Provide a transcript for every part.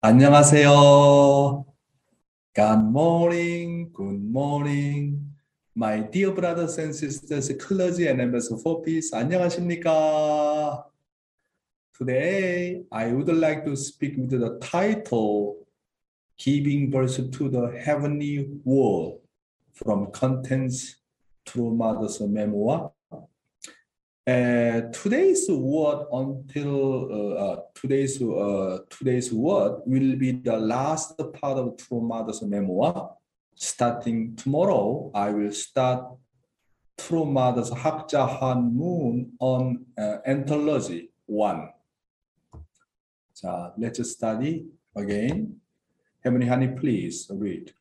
안녕하세요. Good morning, good morning. My dear brothers and sisters, clergy and members for peace, 안녕하십니까? Today, I would like to speak with the title, Giving Birth to the Heavenly World, from Contents True Mother's Memoir. Uh, today's word until uh, uh today's uh, today's word will be the last part of True Mother's memoir. Starting tomorrow, I will start True Mother's Hakja Han Moon on uh, Anthology 1. So let's study again. Heavenly Honey, please read.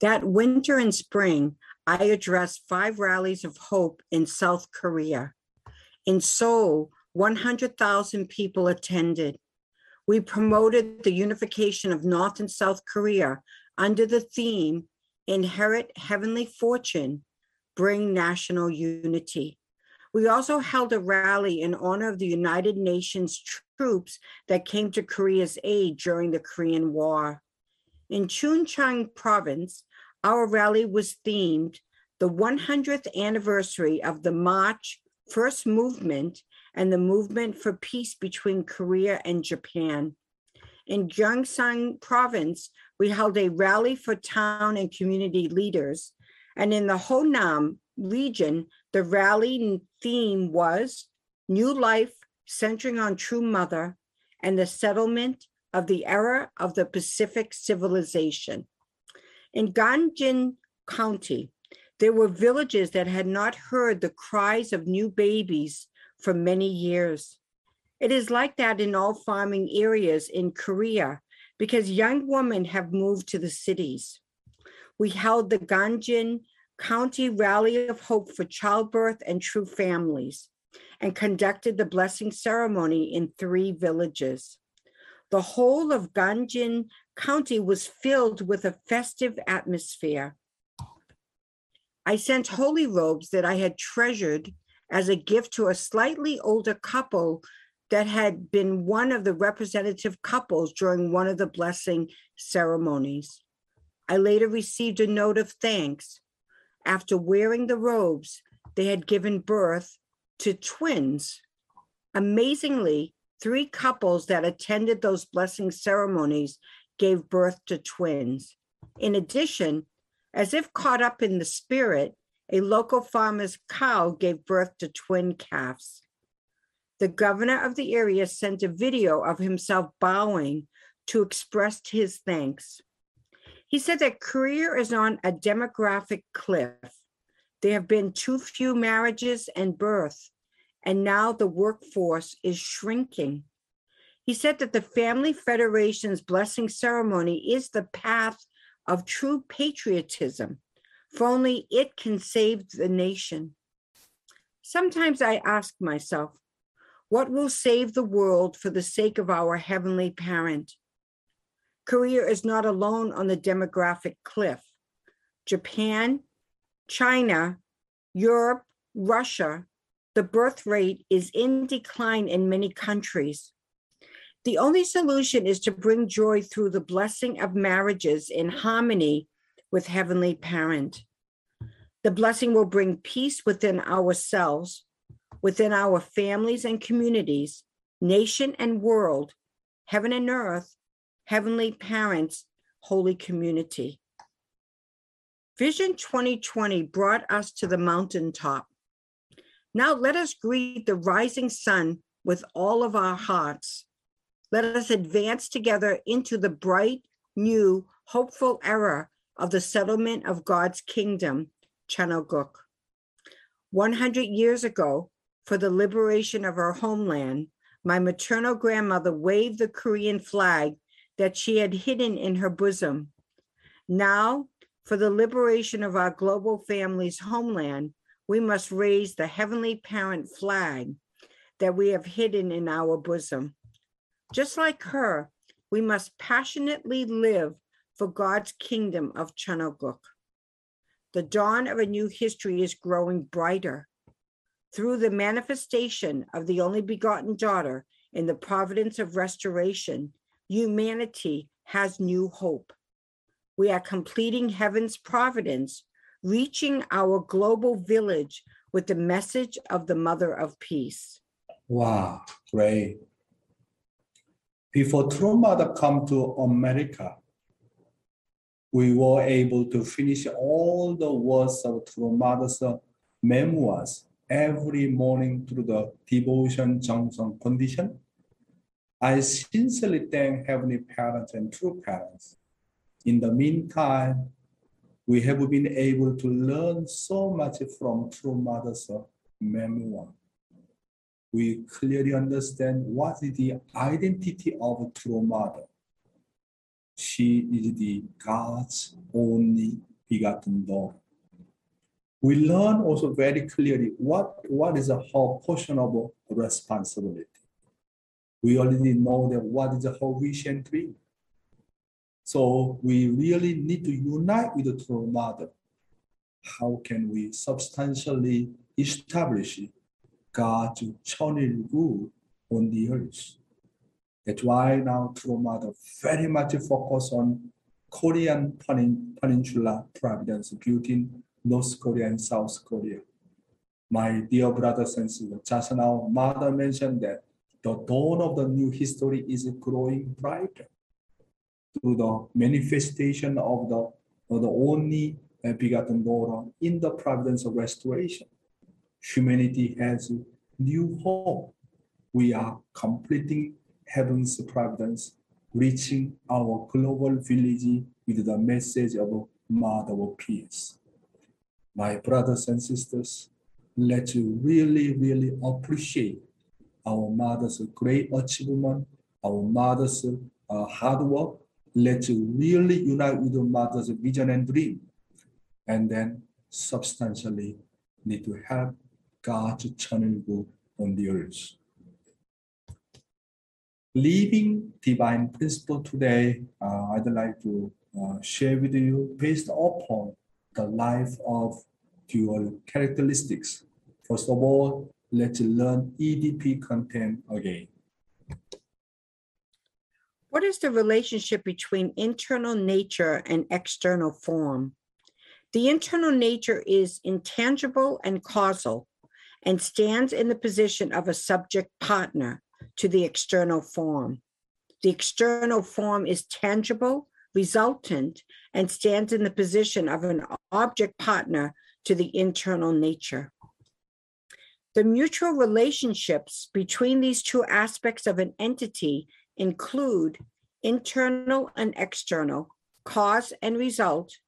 That winter and spring, I addressed five rallies of hope in South Korea. In Seoul, 100,000 people attended. We promoted the unification of North and South Korea under the theme Inherit Heavenly Fortune, Bring National Unity. We also held a rally in honor of the United Nations troops that came to Korea's aid during the Korean War. In Chuncheon province, our rally was themed the 100th anniversary of the March First Movement and the movement for peace between Korea and Japan. In Gyeongsang province, we held a rally for town and community leaders. And in the Honam region, the rally theme was New Life Centering on True Mother and the Settlement of the Era of the Pacific Civilization. In Gangjin County, there were villages that had not heard the cries of new babies for many years. It is like that in all farming areas in Korea because young women have moved to the cities. We held the Gangjin County Rally of Hope for Childbirth and True Families and conducted the blessing ceremony in three villages. The whole of Gangjin County was filled with a festive atmosphere. I sent holy robes that I had treasured as a gift to a slightly older couple that had been one of the representative couples during one of the blessing ceremonies. I later received a note of thanks. After wearing the robes, they had given birth to twins. Amazingly, three couples that attended those blessing ceremonies gave birth to twins. In addition, as if caught up in the spirit, a local farmer's cow gave birth to twin calves. The governor of the area sent a video of himself bowing to express his thanks. He said that Korea is on a demographic cliff. There have been too few marriages and births, and now the workforce is shrinking. He said that the Family Federation's blessing ceremony is the path of true patriotism, for only it can save the nation. Sometimes I ask myself, what will save the world for the sake of our heavenly parent? Korea is not alone on the demographic cliff. Japan, China, Europe, Russia, the birth rate is in decline in many countries. The only solution is to bring joy through the blessing of marriages in harmony with Heavenly Parent. The blessing will bring peace within ourselves, within our families and communities, nation and world, heaven and earth, Heavenly Parents, holy community. Vision 2020 brought us to the mountaintop. Now let us greet the rising sun with all of our hearts. Let us advance together into the bright, new, hopeful era of the settlement of God's kingdom, Cheon Il Guk. 100 years ago, for the liberation of our homeland, my maternal grandmother waved the Korean flag that she had hidden in her bosom. Now, for the liberation of our global family's homeland, we must raise the heavenly parent flag that we have hidden in our bosom. Just like her, we must passionately live for God's kingdom of Cheon Il Guk. The dawn of a new history is growing brighter. Through the manifestation of the only begotten daughter in the providence of restoration, humanity has new hope. We are completing heaven's providence, reaching our global village with the message of the Mother of Peace. Wow, great. Before True Mother come to America, we were able to finish all the words of True Mother's memoirs every morning through the devotion jeongseong condition. I sincerely thank Heavenly Parents and True Parents. In the meantime, we have been able to learn so much from True Mother's memoir. We clearly understand what is the identity of a True Mother. She is the God's only begotten daughter. We learn also very clearly what, what is her portion of responsibility. We already know that what is her wish and dream. So we really need to unite with the True Mother. How can we substantially establish God's 천일구 on the earth? That's why now True Mother very much focus on Korean Peninsula Providence building North Korea and South Korea. My dear brothers and sisters, just now Mother mentioned that the dawn of the new history is growing brighter through the manifestation of the, of the only begotten daughter in the providence of restoration. Humanity has new hope. We are completing heaven's providence, reaching our global village with the message of Mother of Peace. My brothers and sisters, let's really, really appreciate our mother's great achievement, our mother's uh, hard work. Let's really unite with the mother's vision and dream. And then substantially need to help God's channel on the earth. Living divine principle today, uh, I'd like to uh, share with you based upon the life of dual characteristics. First of all, let's learn EDP content again. What is the relationship between internal nature and external form? The internal nature is intangible and causal and stands in the position of a subject partner to the external form. The external form is tangible, resultant, and stands in the position of an object partner to the internal nature. The mutual relationships between these two aspects of an entity include internal and external, cause and result,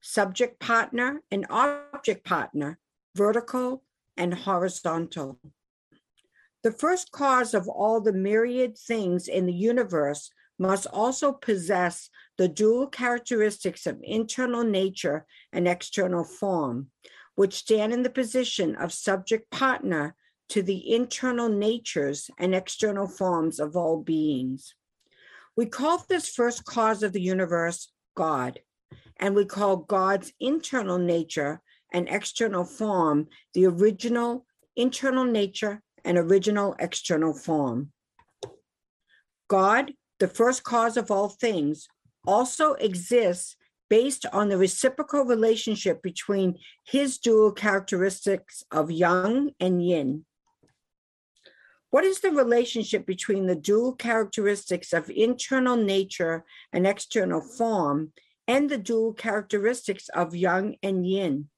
subject partner and object partner, vertical and horizontal. The first cause of all the myriad things in the universe must also possess the dual characteristics of internal nature and external form, which stand in the position of subject partner to the internal natures and external forms of all beings. We call this first cause of the universe God, and we call God's internal nature and external form the original internal nature and original external form. God, the first cause of all things, also exists based on the reciprocal relationship between his dual characteristics of yang and yin. What is the relationship between the dual characteristics of internal nature and external form and the dual characteristics of yang and yin?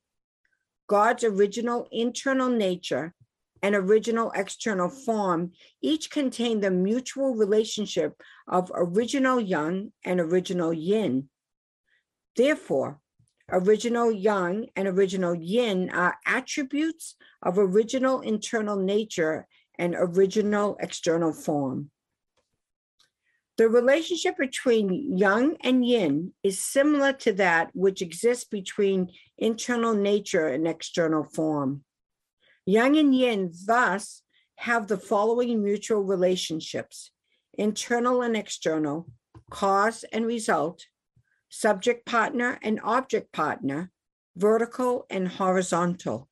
God's original internal nature and original external form each contain the mutual relationship of original yang and original yin. Therefore, original yang and original yin are attributes of original internal nature and original external form. The relationship between yang and yin is similar to that which exists between internal nature and external form. Yang and yin thus have the following mutual relationships internal and external, cause and result, subject partner and object partner, vertical and horizontal.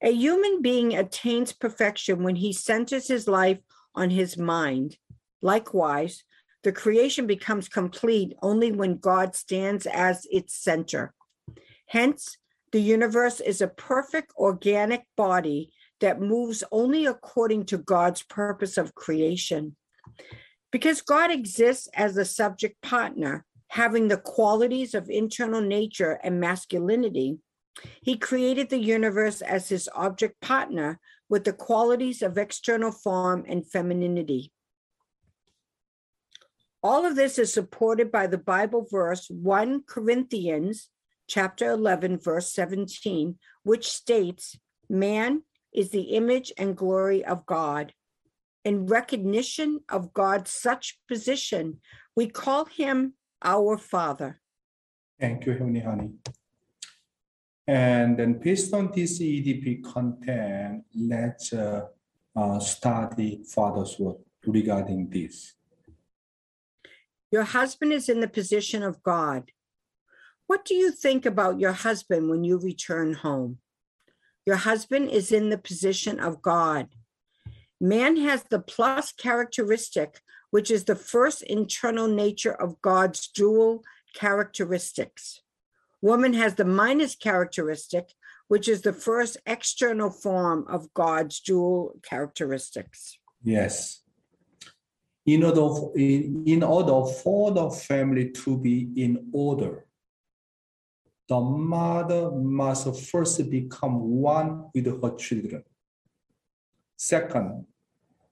A human being attains perfection when he centers his life on his mind Likewise, the creation becomes complete only when God stands as its center. Hence, the universe is a perfect organic body that moves only according to God's purpose of creation. Because God exists as the subject partner, having the qualities of internal nature and masculinity, he created the universe as his object partner with the qualities of external form and femininity. All of this is supported by the Bible verse 1 Corinthians chapter 11 verse 17 which states man is the image and glory of God. In recognition of God's such position, we call him our Father. Thank you, Heavenly Honey. And then based on this EDP content, let's uh, uh, study Father's word regarding this. Your husband is in the position of God. What do you think about your husband when you return home? Your husband is in the position of God. Man has the plus characteristic, which is the first internal nature of God's dual characteristics. Woman has the minus characteristic, which is the first external form of God's dual characteristics. Yes. In order, in, in order for the family to be in order, the mother must first become one with her children. Second,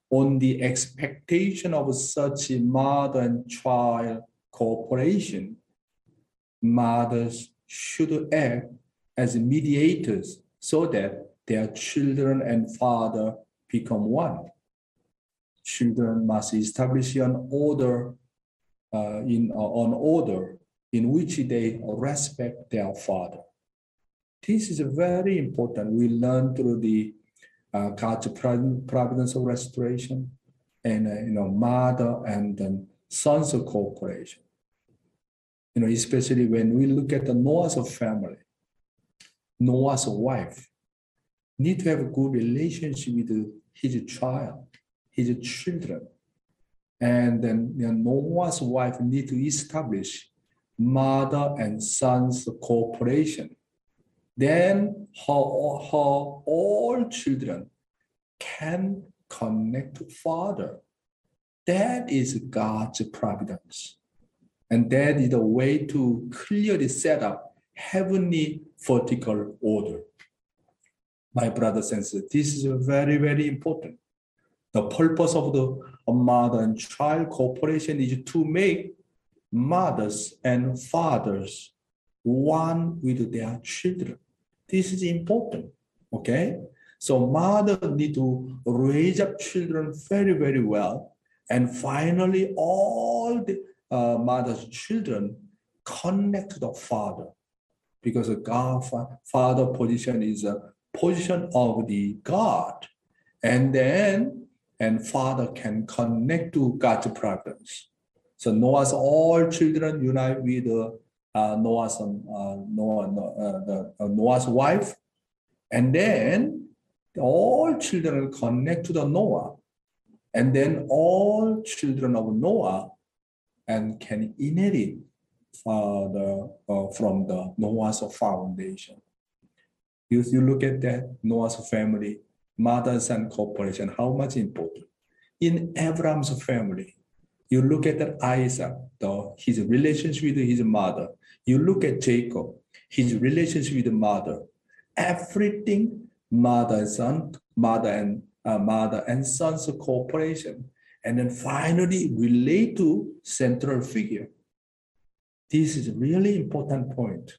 on the expectation of such mother and child cooperation, mothers should act as mediators so that their children and father become one. Children must establish an order uh, in uh, an order in which they respect their father. This is very important. We learn through the uh, God's providence of restoration and uh, you know mother and then sons of cooperation. You know, especially when we look at the Noah's family, Noah's wife need to have a good relationship with his child, his children. And then you know, Noah's wife need to establish mother and son's cooperation. Then her, her all children can connect to Father. That is God's providence. And that is a way to clearly set up heavenly vertical order. My brothers and sisters, this is very, very important. The purpose of the mother and child cooperation is to make mothers and fathers one with their children. This is important. Okay. So mother need to raise up children very, very well. And finally, all the uh, mother's children connect to the father because the God father position is a position of the God. And then, and father can connect to God's providence. So Noah's all children unite with uh, Noah's uh, Noah, uh, uh, Noah's wife, and then all children connect to the Noah, and then all children of Noah and can inherit uh, the, from the Noah's foundation. If you look at that Noah's family, mother and son cooperation, how much important? In Abraham's family, you look at Isaac, the, his relationship with his mother. You look at Jacob, his relationship with the mother. Everything, mother and son, mother and uh, mother and son's cooperation, and then finally relate to central figure. This is really important point.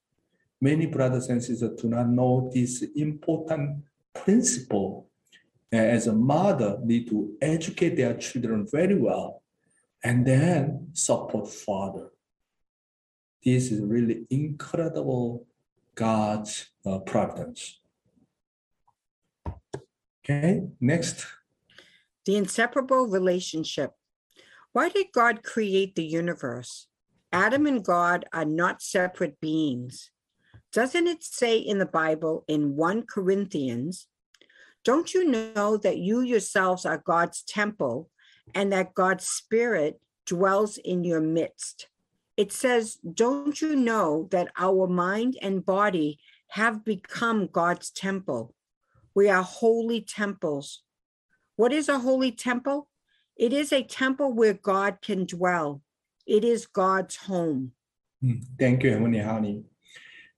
Many brothers and sisters do not know this important principle. As a mother, need to educate their children very well and then support father. This is really incredible God's uh, providence. Okay, next. The inseparable relationship. Why did God create the universe? Adam and God are not separate beings. Doesn't it say in the Bible in 1 Corinthians, don't you know that you yourselves are God's temple and that God's Spirit dwells in your midst? It says, Don't you know that our mind and body have become God's temple? We are holy temples. What is a holy temple? It is a temple where God can dwell, it is God's home. Hmm. Thank you, Honey.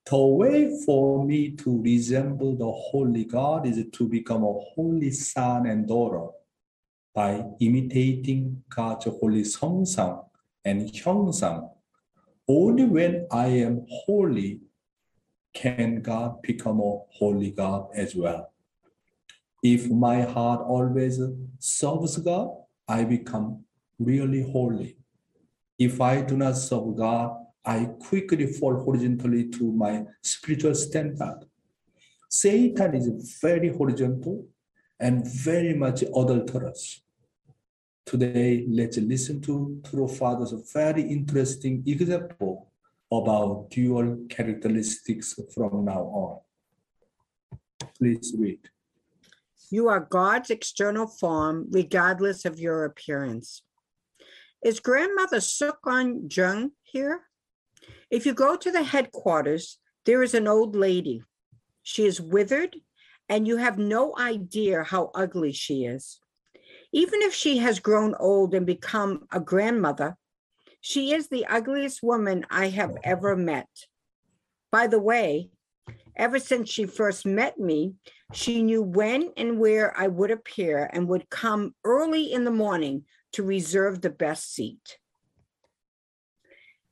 The way for me to resemble the holy God is to become a holy son and daughter by imitating God's holy songsang and hyeongsang. Only when I am holy can God become a holy God as well. If my heart always serves God, I become really holy. If I do not serve God, I quickly fall horizontally to my spiritual standard. Satan is very horizontal and very much adulterous. Today, let's listen to True Father's very interesting example about dual characteristics from now on. Please read. You are God's external form, regardless of your appearance. Is grandmother Sukon Jung here? If you go to the headquarters, there is an old lady. She is withered, and you have no idea how ugly she is. Even if she has grown old and become a grandmother, she is the ugliest woman I have ever met. By the way, ever since she first met me, she knew when and where I would appear and would come early in the morning to reserve the best seat.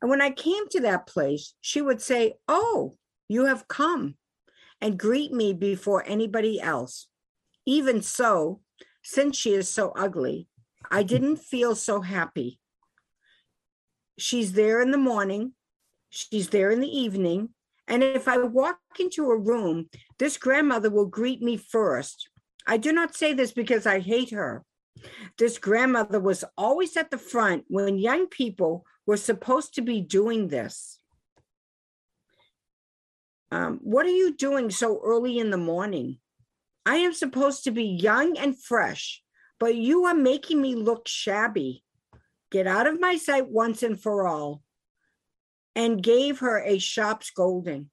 And when I came to that place, she would say, Oh, you have come, and greet me before anybody else. Even so, since she is so ugly, I mm-hmm. didn't feel so happy. She's there in the morning, she's there in the evening, and if I walk into a room, this grandmother will greet me first. I do not say this because I hate her. This grandmother was always at the front when young people were supposed to be doing this. Um, what are you doing so early in the morning? I am supposed to be young and fresh, but you are making me look shabby. Get out of my sight once and for all. And gave her a sharp scolding.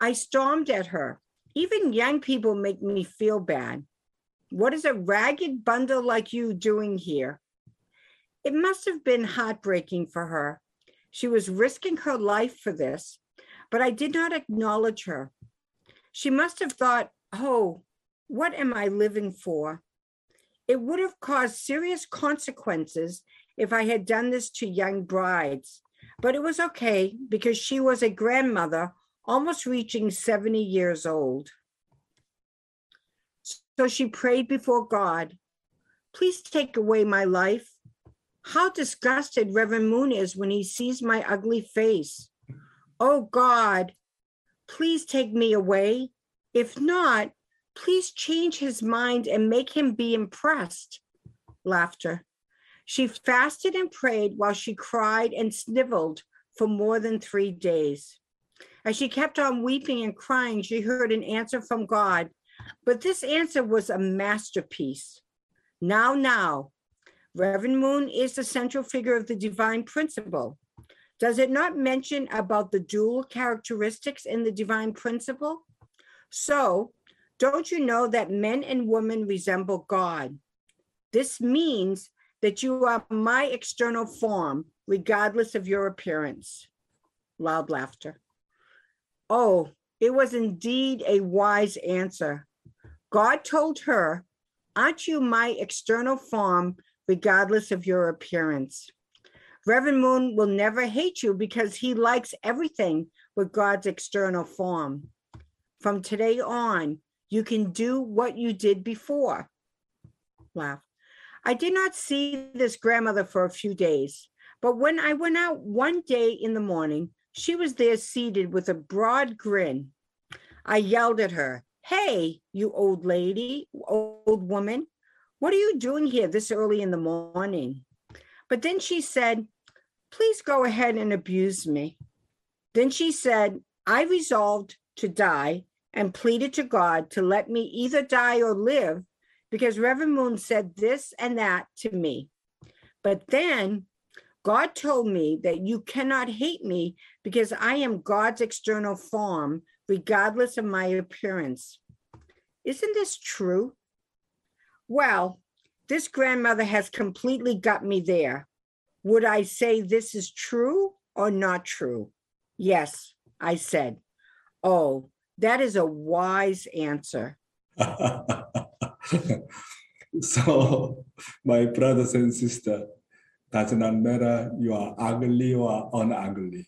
I stormed at her. Even young people make me feel bad. What is a ragged bundle like you doing here? It must have been heartbreaking for her. She was risking her life for this, but I did not acknowledge her. She must have thought, oh, what am I living for? It would have caused serious consequences if I had done this to young brides, but it was okay because she was a grandmother almost reaching 70 years old. So she prayed before God, please take away my life. How disgusted Reverend Moon is when he sees my ugly face. Oh God, please take me away. If not, please change his mind and make him be impressed. Laughter. She fasted and prayed while she cried and sniveled for more than three days. As she kept on weeping and crying, she heard an answer from God. But this answer was a masterpiece. Now, now, Reverend Moon is the central figure of the divine principle. Does it not mention about the dual characteristics in the divine principle? So, don't you know that men and women resemble God? This means that you are my external form, regardless of your appearance. Loud laughter. Oh, it was indeed a wise answer. God told her, Aren't you my external form, regardless of your appearance? Reverend Moon will never hate you because he likes everything with God's external form. From today on, you can do what you did before. Laugh. I did not see this grandmother for a few days, but when I went out one day in the morning, she was there seated with a broad grin. I yelled at her, Hey, you old lady, old woman, what are you doing here this early in the morning? But then she said, Please go ahead and abuse me. Then she said, I resolved to die and pleaded to God to let me either die or live because Reverend Moon said this and that to me. But then God told me that you cannot hate me because I am God's external form, regardless of my appearance. Isn't this true? Well, this grandmother has completely got me there. Would I say this is true or not true? Yes, I said. Oh, that is a wise answer. so, my brothers and sisters, does not matter you are ugly or unugly.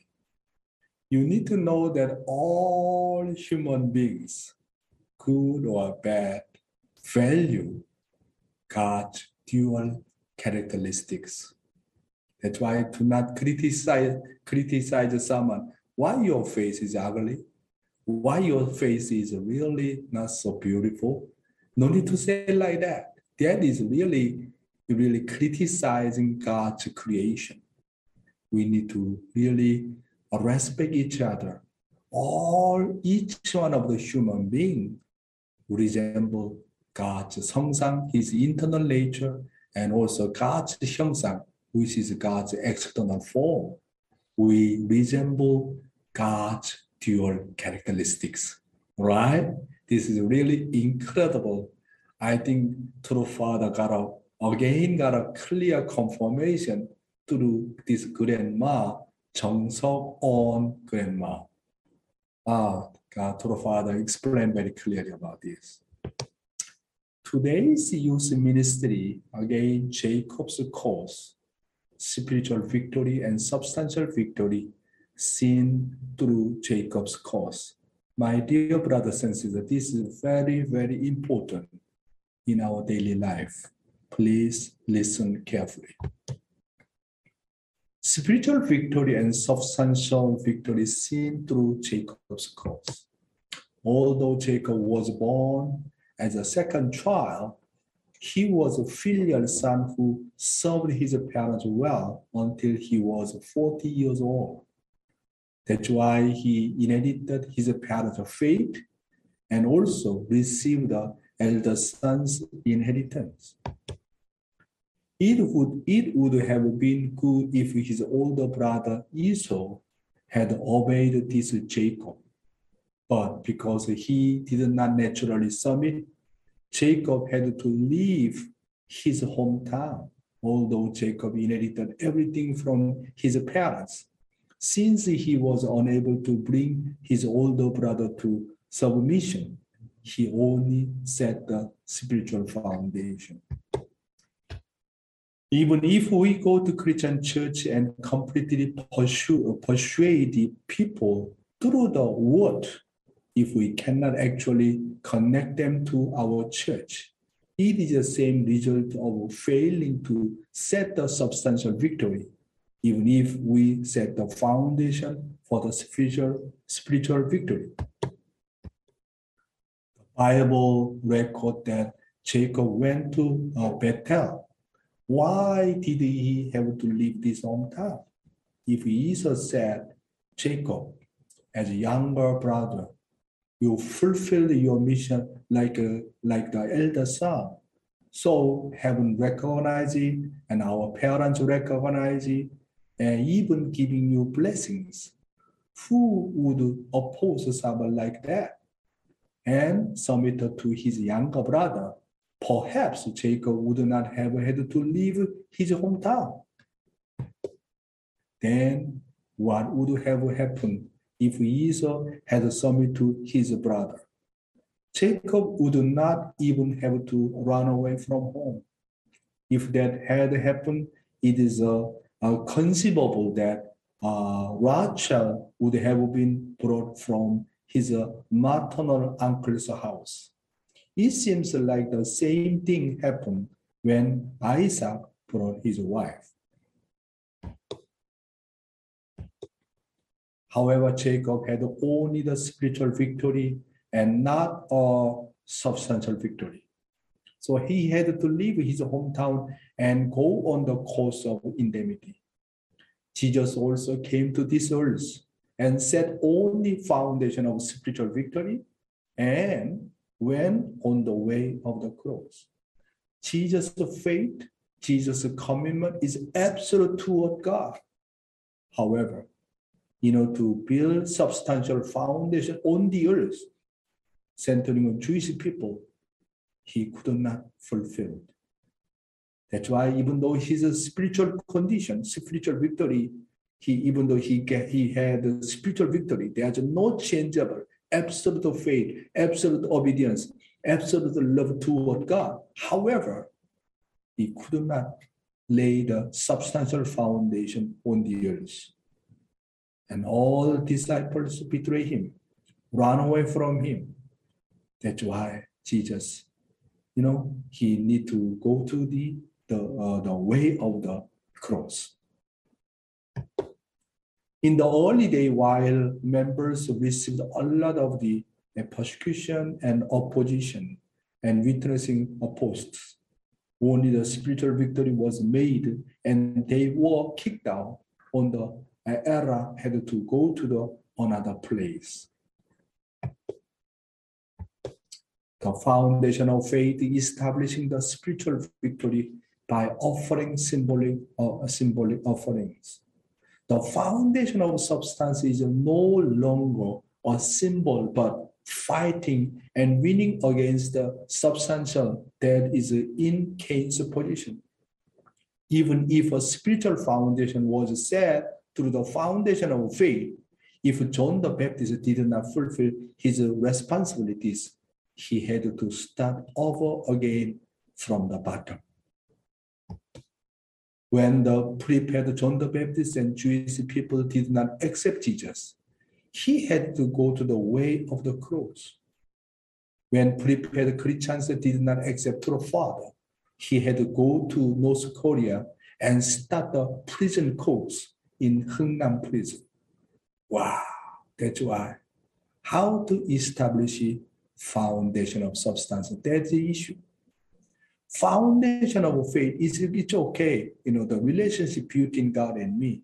You need to know that all human beings, good or bad, value God's dual characteristics. That's why do not criticize criticize someone why your face is ugly, why your face is really not so beautiful. No need to say like that. That is really really criticizing God's creation. We need to really respect each other. All each one of the human being resemble God's 성상, His internal nature, and also God's 형상, which is God's external form. We resemble God's dual characteristics, right? This is really incredible. I think true Father got a again got a clear confirmation through this grandma, on grandma. Ah, the Father explained very clearly about this. Today's youth ministry, again, Jacob's course, spiritual victory and substantial victory seen through Jacob's course. My dear brothers and sisters, this is very, very important in our daily life. Please listen carefully. Spiritual victory and substantial victory seen through Jacob's course. Although Jacob was born as a second child, he was a filial son who served his parents well until he was 40 years old. That's why he inherited his parents' faith and also received the elder son's inheritance. It would, it would have been good if his older brother Esau had obeyed this Jacob. But because he did not naturally submit, Jacob had to leave his hometown, although Jacob inherited everything from his parents. Since he was unable to bring his older brother to submission, he only set the spiritual foundation. Even if we go to Christian church and completely pursue, persuade people through the word, if we cannot actually connect them to our church, it is the same result of failing to set the substantial victory, even if we set the foundation for the spiritual, spiritual victory. The Bible record that Jacob went to uh, Bethel why did he have to leave this hometown? If Esau said, Jacob, as a younger brother, you fulfilled your mission like, a, like the elder son. So heaven recognize it, and our parents recognize it, and even giving you blessings. Who would oppose someone like that? And submit to his younger brother perhaps Jacob would not have had to leave his hometown. Then what would have happened if Esau had submitted to his brother? Jacob would not even have to run away from home. If that had happened, it is uh, uh, conceivable that uh, Rachel would have been brought from his uh, maternal uncle's house. It seems like the same thing happened when Isaac brought his wife. However, Jacob had only the spiritual victory and not a substantial victory. So he had to leave his hometown and go on the course of indemnity. Jesus also came to this earth and set only foundation of spiritual victory and when on the way of the cross. Jesus' faith, Jesus' commitment is absolute toward God. However, you know, to build substantial foundation on the earth, centering on Jewish people, he could not fulfill. That's why even though his spiritual condition, spiritual victory, he even though he get, he had a spiritual victory, there's no changeable, absolute faith, absolute obedience, absolute love toward God. However, he could not lay the substantial foundation on the earth. And all disciples betray him, run away from him. That's why Jesus, you know, he need to go to the the, uh, the way of the cross. In the early day, while members received a lot of the persecution and opposition and witnessing opposed, only the spiritual victory was made and they were kicked out on the era had to go to the another place. The foundation of faith establishing the spiritual victory by offering symbolic uh, symbolic offerings. The foundation of substance is no longer a symbol, but fighting and winning against the substantial that is in Cain's position. Even if a spiritual foundation was set through the foundation of faith, if John the Baptist did not fulfill his responsibilities, he had to start over again from the bottom. When the prepared John the Baptist and Jewish people did not accept Jesus, he had to go to the way of the cross. When prepared Christians did not accept the Father, he had to go to North Korea and start the prison course in Hungnam prison. Wow, that's why. How to establish foundation of substance? That's the issue. Foundation of faith is it's okay, you know, the relationship between God and me.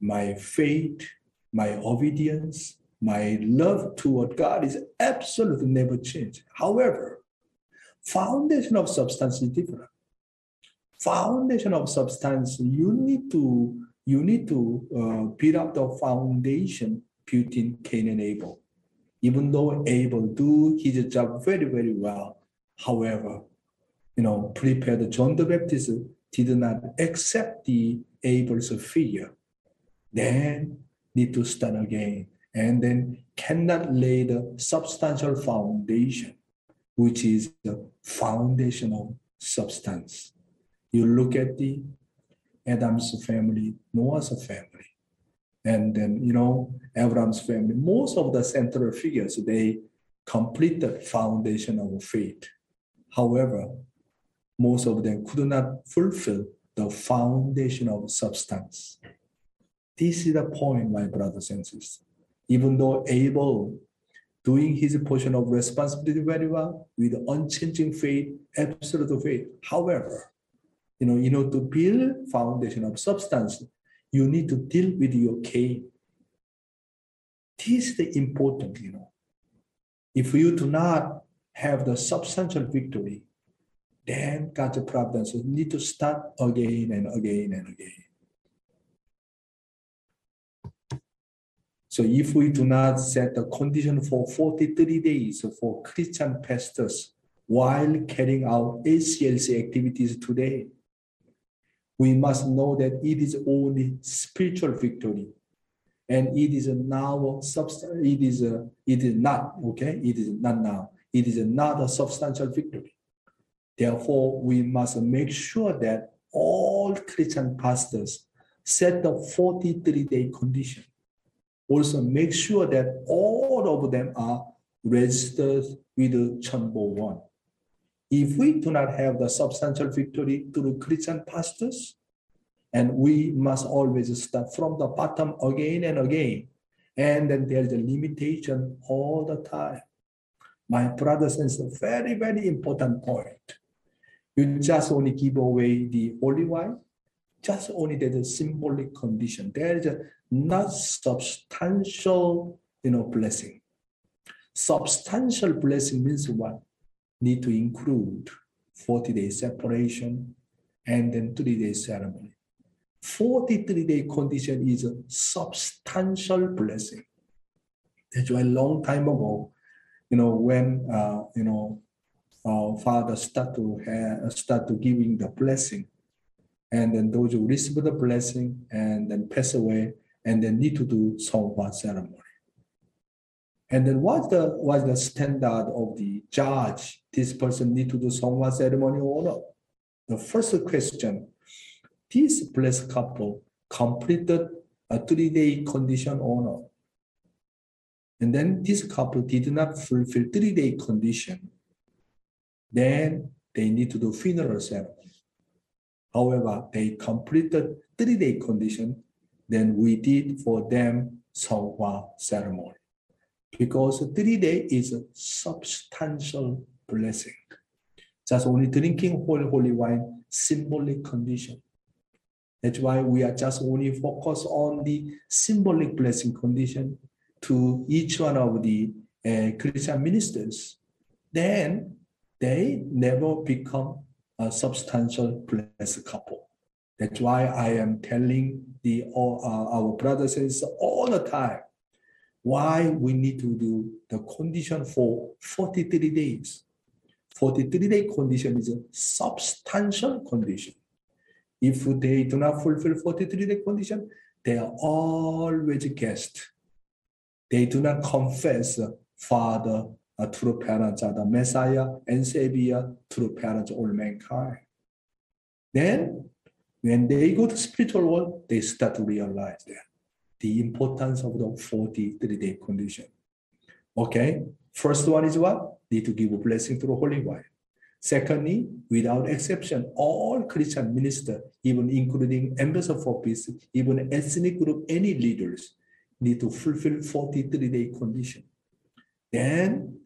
My faith, my obedience, my love toward God is absolutely never changed. However, foundation of substance is different. Foundation of substance, you need to you need to uh, build up the foundation between Cain and Abel. Even though Abel do his job very, very well, however, you know, prepared John the Baptist did not accept the Abel's fear, then need to start again, and then cannot lay the substantial foundation, which is the foundational substance. You look at the Adam's family, Noah's family, and then you know Abraham's family. Most of the central figures they complete the foundation of faith. However, most of them could not fulfill the foundation of substance. This is the point, my brothers and sisters. Even though Abel doing his portion of responsibility very well with unchanging faith, absolute faith. However, you know, you know, to build foundation of substance, you need to deal with your Cain. This is the important, you know. If you do not have the substantial victory, then God's providence you need to start again and again and again. So if we do not set the condition for 43 days for Christian pastors while carrying out ACLC activities today, we must know that it is only spiritual victory. And it is now substance it is a, it is not okay? It is not now. It is not a substantial victory therefore we must make sure that all christian pastors set the 43 day condition also make sure that all of them are registered with Chunbo 1 if we do not have the substantial victory through Christian pastors, and we must always start from the bottom again and again, and then there's a limitation all the time. My brothers and sisters, very, very important point. You just only give away the holy wine, just only a symbolic condition. There is not substantial, you know, blessing. Substantial blessing means what? need to include 40 day separation, and then three day ceremony. 43 day condition is a substantial blessing. That's why a long time ago, you know, when, uh, you know, our father start to have, uh, start to giving the blessing, and then those who receive the blessing and then pass away, and then need to do Seonghwa ceremony. And then what's the what's the standard of the judge? This person need to do Seonghwa ceremony or not? The first question, this blessed couple completed a three-day condition or not? And then this couple did not fulfill three-day condition. Then they need to do funeral ceremony. However, they completed three-day condition, then we did for them Seonghwa ceremony because three days is a substantial blessing. Just only drinking holy, holy wine, symbolic condition. That's why we are just only focus on the symbolic blessing condition to each one of the uh, Christian ministers. Then they never become a substantial blessed couple. That's why I am telling the uh, our brothers and sisters all the time why we need to do the condition for 43 days. 43 day condition is a substantial condition. If they do not fulfill 43 day condition, they are always guest. They do not confess Father, true parents are the Messiah and Savior, true parents all mankind. Then, when they go to spiritual world, they start to realize that the importance of the 43 day condition. Okay, first one is what? Need to give a blessing through holy wine. Secondly, without exception, all Christian ministers, even including ambassador for peace, even ethnic group, any leaders, need to fulfill 43 day condition. Then,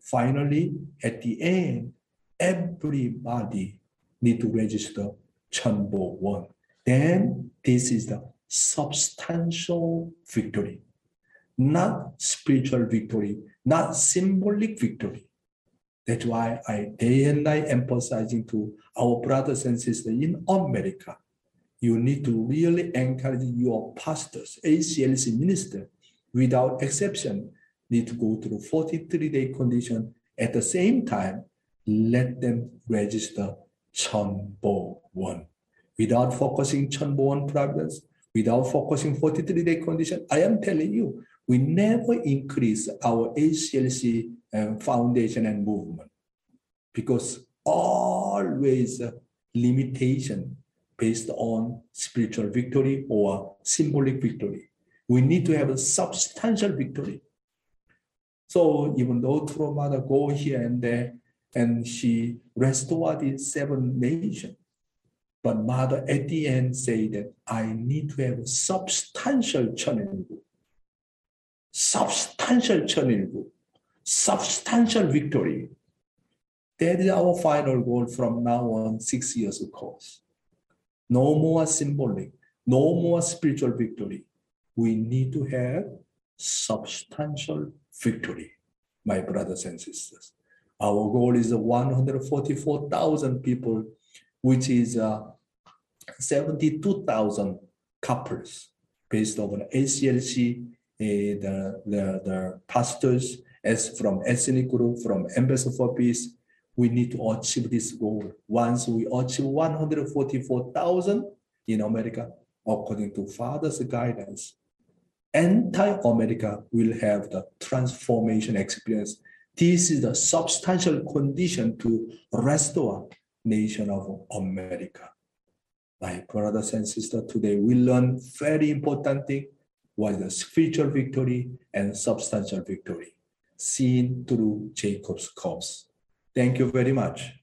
finally, at the end, everybody need to register Cheonbo one. Then this is the substantial victory, not spiritual victory, not symbolic victory. That's why I day and night emphasizing to our brothers and sisters in America. You need to really encourage your pastors, ACLC minister, without exception, need to go through 43-day condition. At the same time, let them register Cheonbo 1. Without focusing Cheonbo 1 progress, without focusing 43 day condition, I am telling you, we never increase our ACLC uh, foundation and movement because always limitation based on spiritual victory or symbolic victory. We need to have a substantial victory. So even though True mother go here and there, and she restored the seven nations, but mother at the end say that I need to have substantial challenge, substantial challenge, substantial victory. That is our final goal from now on, six years of course. No more symbolic, no more spiritual victory. We need to have substantial victory, my brothers and sisters. Our goal is 144,000 people which is uh, 72,000 couples based on ACLC, uh, the, the, the pastors as from ethnic group, from Ambassador for Peace, we need to achieve this goal. Once we achieve 144,000 in America, according to Father's guidance, entire America will have the transformation experience. This is the substantial condition to restore nation of America. My brothers and sisters, today we learn very important thing was the spiritual victory and substantial victory seen through Jacob's course. Thank you very much.